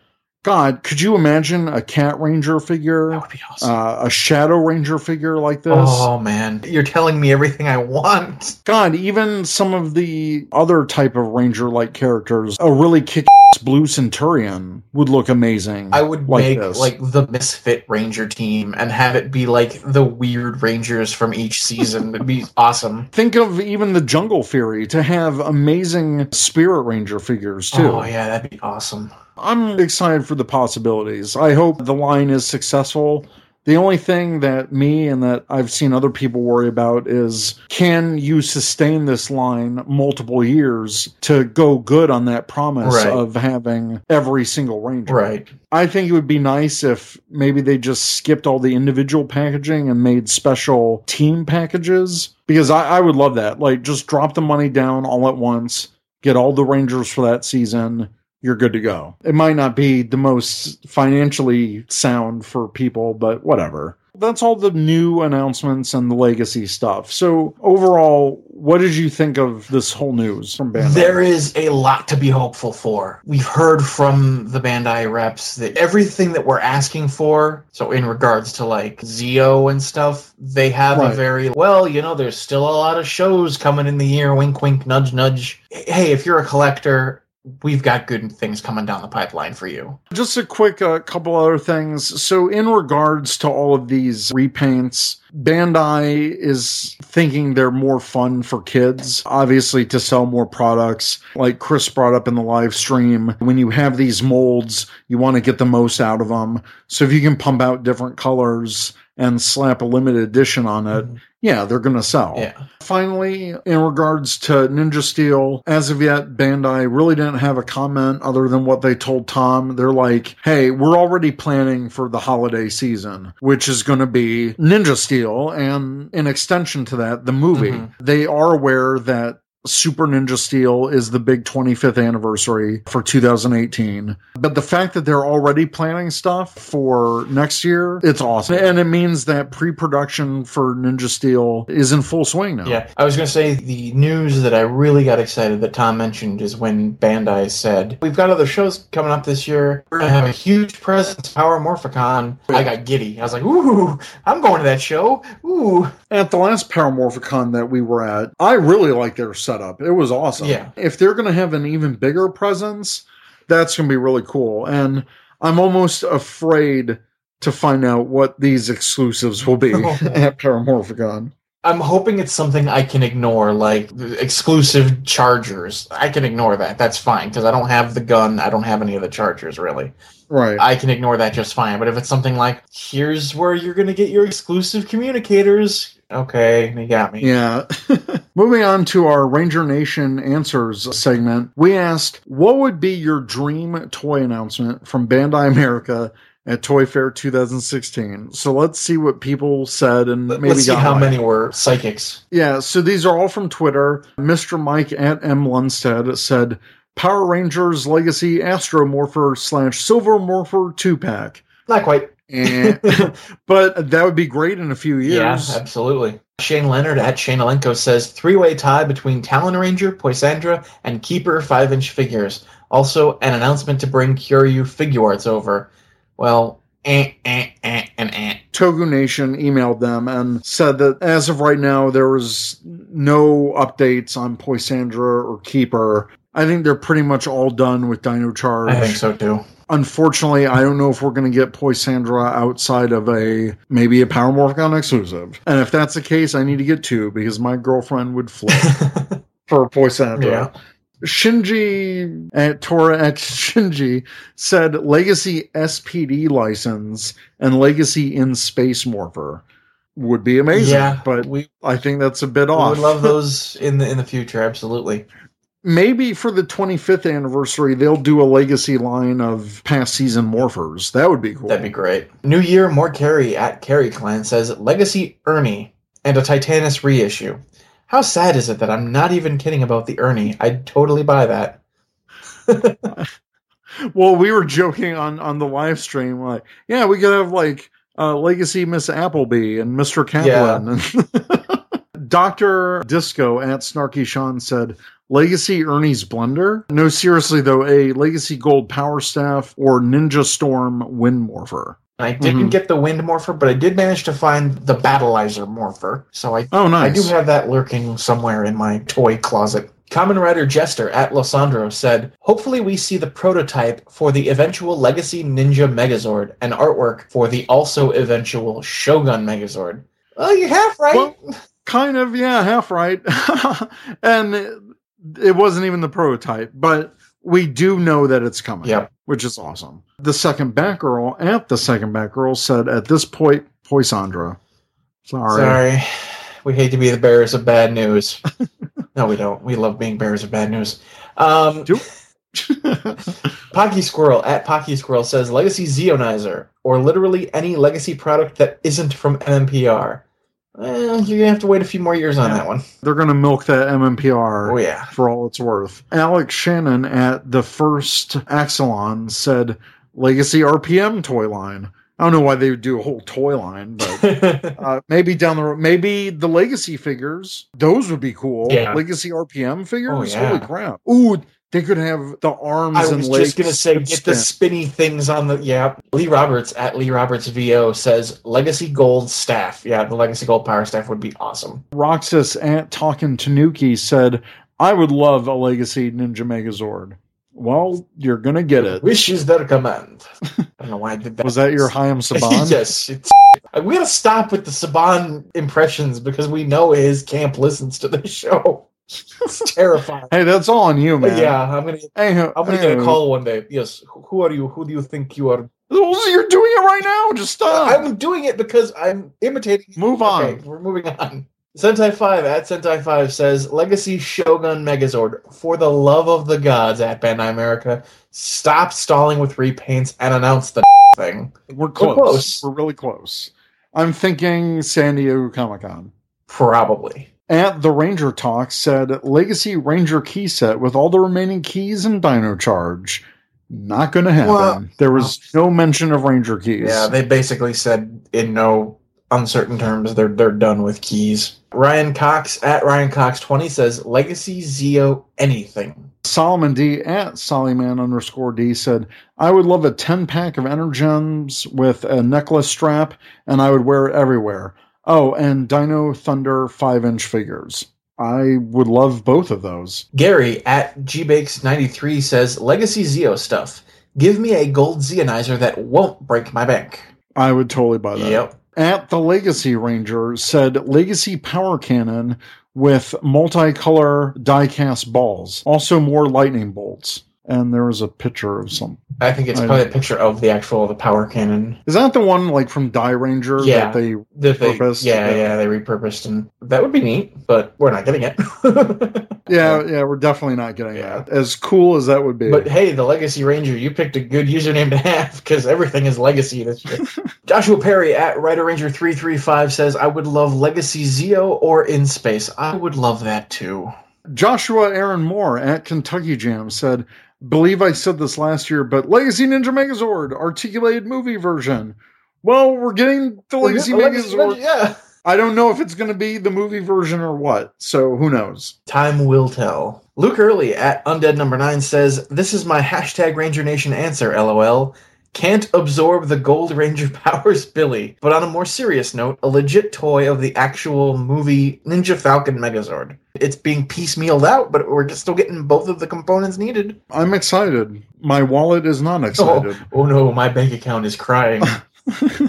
God, could you imagine a cat ranger figure, That would be uh, a shadow ranger figure like this? Oh man, you're telling me everything I want. God, even some of the other type of ranger like characters, a really kick blue centurion would look amazing. I would like make this. like the misfit ranger team and have it be like the weird rangers from each season. It'd be (laughs) awesome. Think of even the Jungle Fury to have amazing Spirit Ranger figures too. Oh yeah, that'd be awesome. I'm excited for the possibilities. I hope the line is successful. The only thing that me and that I've seen other people worry about is can you sustain this line multiple years to go good on that promise Right. of having every single ranger? Right. I think it would be nice if maybe they just skipped all the individual packaging and made special team packages because I, I would love that. Like, just drop the money down all at once, get all the Rangers for that season. You're good to go. It might not be the most financially sound for people, but whatever. That's all the new announcements and the legacy stuff. So, overall, what did you think of this whole news from Bandai? There is a lot to be hopeful for. We've heard from the Bandai reps that everything that we're asking for, so in regards to like Zeo and stuff, they have Right. a very well, you know, there's still a lot of shows coming in the year, wink wink, nudge nudge. Hey, if you're a collector, we've got good things coming down the pipeline for you. Just a quick uh, couple other things. So, in regards to all of these repaints, Bandai is thinking they're more fun for kids, obviously, to sell more products. Like Chris brought up in the live stream, when you have these molds, you want to get the most out of them. So, if you can pump out different colors and slap a limited edition on it, yeah, they're going to sell. Yeah. Finally, in regards to Ninja Steel, as of yet, Bandai really didn't have a comment other than what they told Tom. They're like, hey, we're already planning for the holiday season, which is going to be Ninja Steel, and in extension to that, the movie. Mhm. They are aware that Super Ninja Steel is the big 25th anniversary for 2018. But the fact that they're already planning stuff for next year, it's awesome. And it means that pre production for Ninja Steel is in full swing now. Yeah, I was going to say the news that I really got excited that Tom mentioned is when Bandai said, We've got other shows coming up this year. We're going to have a huge presence, Power Morphicon. I got giddy. I was like, Ooh, I'm going to that show. Ooh. At the last Power Paramorphicon that we were at, I really like their setup. It was awesome. Yeah. If they're going to have an even bigger presence, that's going to be really cool. And I'm almost afraid to find out what these exclusives will be (laughs) at Power Morphicon. I'm hoping it's something I can ignore, like exclusive chargers. I can ignore that. That's fine because I don't have the gun. I don't have any of the chargers really. Right. I can ignore that just fine. But if it's something like, here's where you're going to get your exclusive communicators, okay, you got me. Yeah. (laughs) Moving on to our Ranger Nation Answers segment, we asked, what would be your dream toy announcement from Bandai America at Toy Fair 2016? So let's see what people said and maybe Let's see got how many were psychics. Yeah, so these are all from Twitter. Mr. Mike at M. Lundstead said Power Rangers Legacy Astromorpher slash Silver Morpher two pack. Not quite. And, (laughs) but that would be great in a few years. Yeah, absolutely. Shane Leonard at Shane Alenko says three way tie between Talon Ranger, Poisandra, and Keeper 5 inch figures. Also, an announcement to bring Kyoryu figure arts over. Well, eh, eh, eh, and eh. Toku Nation emailed them and said that as of right now, there was no updates on Poisandra or Keeper. I think they're pretty much all done with Dino Charge. I think so too. Unfortunately, I don't know if we're going to get Poisandra outside of a maybe a Power Morphicon exclusive. And if that's the case, I need to get two because my girlfriend would flip (laughs) for Poisandra. Yeah. Shinji at Tora at Shinji said Legacy SPD license and Legacy in Space Morpher would be amazing. Yeah, but we- I think that's a bit off. would love (laughs) those in the in the future, absolutely. Maybe for the 25th anniversary, they'll do a legacy line of past season morphers. That would be cool. That'd be great. New Year, more Carry at Carry Clan says Legacy Ernie and a Titanus reissue. How sad is it that I'm not even kidding about the Ernie? I'd totally buy that. (laughs) Well, we were joking on on the live stream, like, yeah, we could have like uh, Legacy Miss Appleby and Mr. Kaplan. (laughs) Doctor Disco at Snarky Sean said, "Legacy Ernie's Blender." No, seriously though, a Legacy Gold Power Staff or Ninja Storm Wind Morpher. I didn't Mhm. get the Wind Morpher, but I did manage to find the Battlizer Morpher. So I Oh, nice. I do have that lurking somewhere in my toy closet. Common Rider Jester at Losandro said, Hopefully we see the prototype for the eventual Legacy Ninja Megazord and artwork for the also eventual Shogun Megazord. Well, you have, right. Kind of, yeah, half right. (laughs) and it, it wasn't even the prototype, but we do know that it's coming. Yep. Which is awesome. The second Batgirl at the second Batgirl said at this point, Poisandra. Sorry. Sorry. We hate to be the bearers of bad news. (laughs) no, we don't. We love being bearers of bad news. Um, (laughs) Pocky Squirrel at Pocky Squirrel says Legacy Zeonizer, or literally any legacy product that isn't from MMPR. Well, you're gonna have to wait a few more years on that one. They're going to milk that MMPR Oh, yeah. for all it's worth. Alex Shannon at the first Axelon said Legacy RPM toy line. I don't know why they would do a whole toy line, but (laughs) uh, maybe down the road, maybe the Legacy figures, those would be cool. Yeah. Legacy RPM figures, Oh, yeah. holy crap! Ooh, they could have the arms I and was just gonna say, get the spinny things on the yeah. Lee Roberts at Lee Roberts VO says Legacy Gold staff. Yeah, the Legacy Gold power staff would be awesome. Roxas at Talking Tanuki said, "I would love a Legacy Ninja Megazord." Well, you're gonna get it. Wish is their command. (laughs) I don't know why I did that. Was that your Haim (laughs) Saban? yes. It's, we gotta stop with the Saban impressions because we know his camp listens to the (laughs) show. It's terrifying. Hey, that's all on you, man. Yeah, I'm gonna. Hey, I'm gonna get a call one day. Yes. Who are you? Who do you think you are? Oh, You're doing it right now. Just stop. I'm doing it because I'm imitating. Move on. Okay, we're moving on. Sentai 5 at Sentai 5 says Legacy Shogun Megazord. For the love of the gods at Bandai America, stop stalling with repaints and announce the (laughs) thing. We're close. close. We're really close. I'm thinking San Diego Comic Con. Probably. At the Ranger Talk said Legacy Ranger key set with all the remaining keys and Dino Charge. Not going to happen. Well- there was no mention of Ranger keys. Yeah, they basically said in no uncertain terms they're they're done with keys. Ryan Cox at Ryan Cox 20 says Legacy Zeo anything. Solomon D at Sollyman underscore D said, I would love a 10 pack of Energems with a necklace strap, and I would wear it everywhere. Oh, and Dino Thunder 5 inch figures. I would love both of those. Gary at gbakes93 says Legacy Zeo stuff. Give me a gold Zeonizer that won't break my bank. I would totally buy that. Yep. At the Legacy Ranger said Legacy Power Cannon with multicolor die-cast balls. Also more lightning bolts. And there was a picture of some. I think it's I- probably a picture of the actual the power cannon. Is that the one like from Dairanger Yeah, that they That they, repurposed? yeah, yeah, they repurposed, and that would be neat, but we're not getting it. (laughs) Yeah, yeah, we're definitely not getting that. As cool as that would be. But hey, the Legacy Ranger, you picked a good username to have because everything is Legacy this year. (laughs) Joshua Perry at Rider Ranger three three five says, "I would love Legacy Zeo or In Space. I would love that too." Joshua Aaron Moore at Kentucky Jam said, Believe I said this last year, but Legacy Ninja Megazord, articulated movie version. Well, we're getting the Legacy getting the Megazord. version, yeah. I don't know if it's going to be the movie version or what, so who knows? Time will tell. Luke Early at Undead Number Nine says, "This is my hashtag Ranger Nation answer. LOL." Can't absorb the Gold Ranger (laughs) powers, Billy. But on a more serious note, a legit toy of the actual movie Ninja Falcon Megazord. It's being piecemealed out, but we're still getting both of the components needed. I'm excited. My wallet is not (laughs) excited. Oh, oh no, my bank account is crying. (laughs)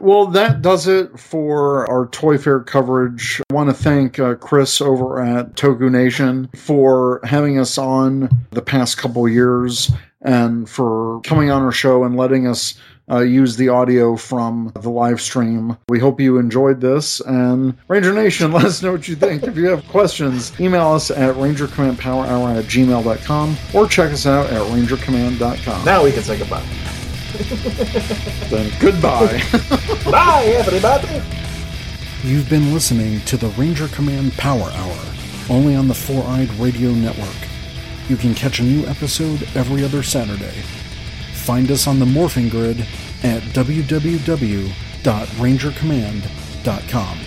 Well, that does it for our Toy Fair coverage. I want to thank uh, Chris over at Toku Nation for having us on the past couple years and for coming on our show and letting us uh, use the audio from the live stream. We hope you enjoyed this. And Ranger Nation, (laughs) let us know what you think. if you have questions, email us at rangercommandpowerhour at gmail.com or check us out at rangercommand.com. now we can say goodbye. (laughs) Then goodbye. (laughs) Bye, everybody. You've been listening to the Ranger Command Power Hour, only on the Four Eyed Radio Network. You can catch a new episode every other Saturday. Find us on the Morphing Grid at www.rangercommand.com.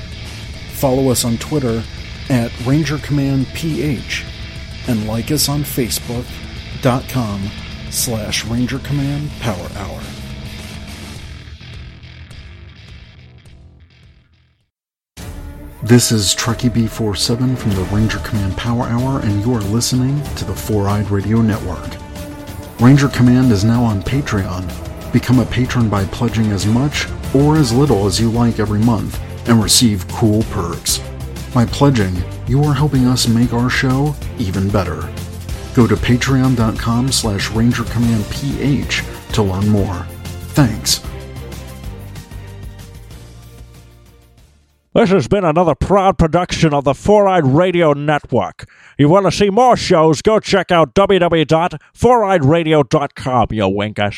Follow us on Twitter at RangerCommandPH and like us on Facebook.com slash Ranger This is Truckee B47 from the Ranger Command Power Hour, and you are listening to the Four Eyed Radio Network. Ranger Command is now on Patreon. Become a patron by pledging as much or as little as you like every month and receive cool perks. By pledging, you are helping us make our show even better. Go to patreon.com slash rangercommandph to learn more. Thanks. This has been another proud production of the Four Eyed Radio Network. You want to see more shows? Go check out www.foureyedradio.com, you winkers.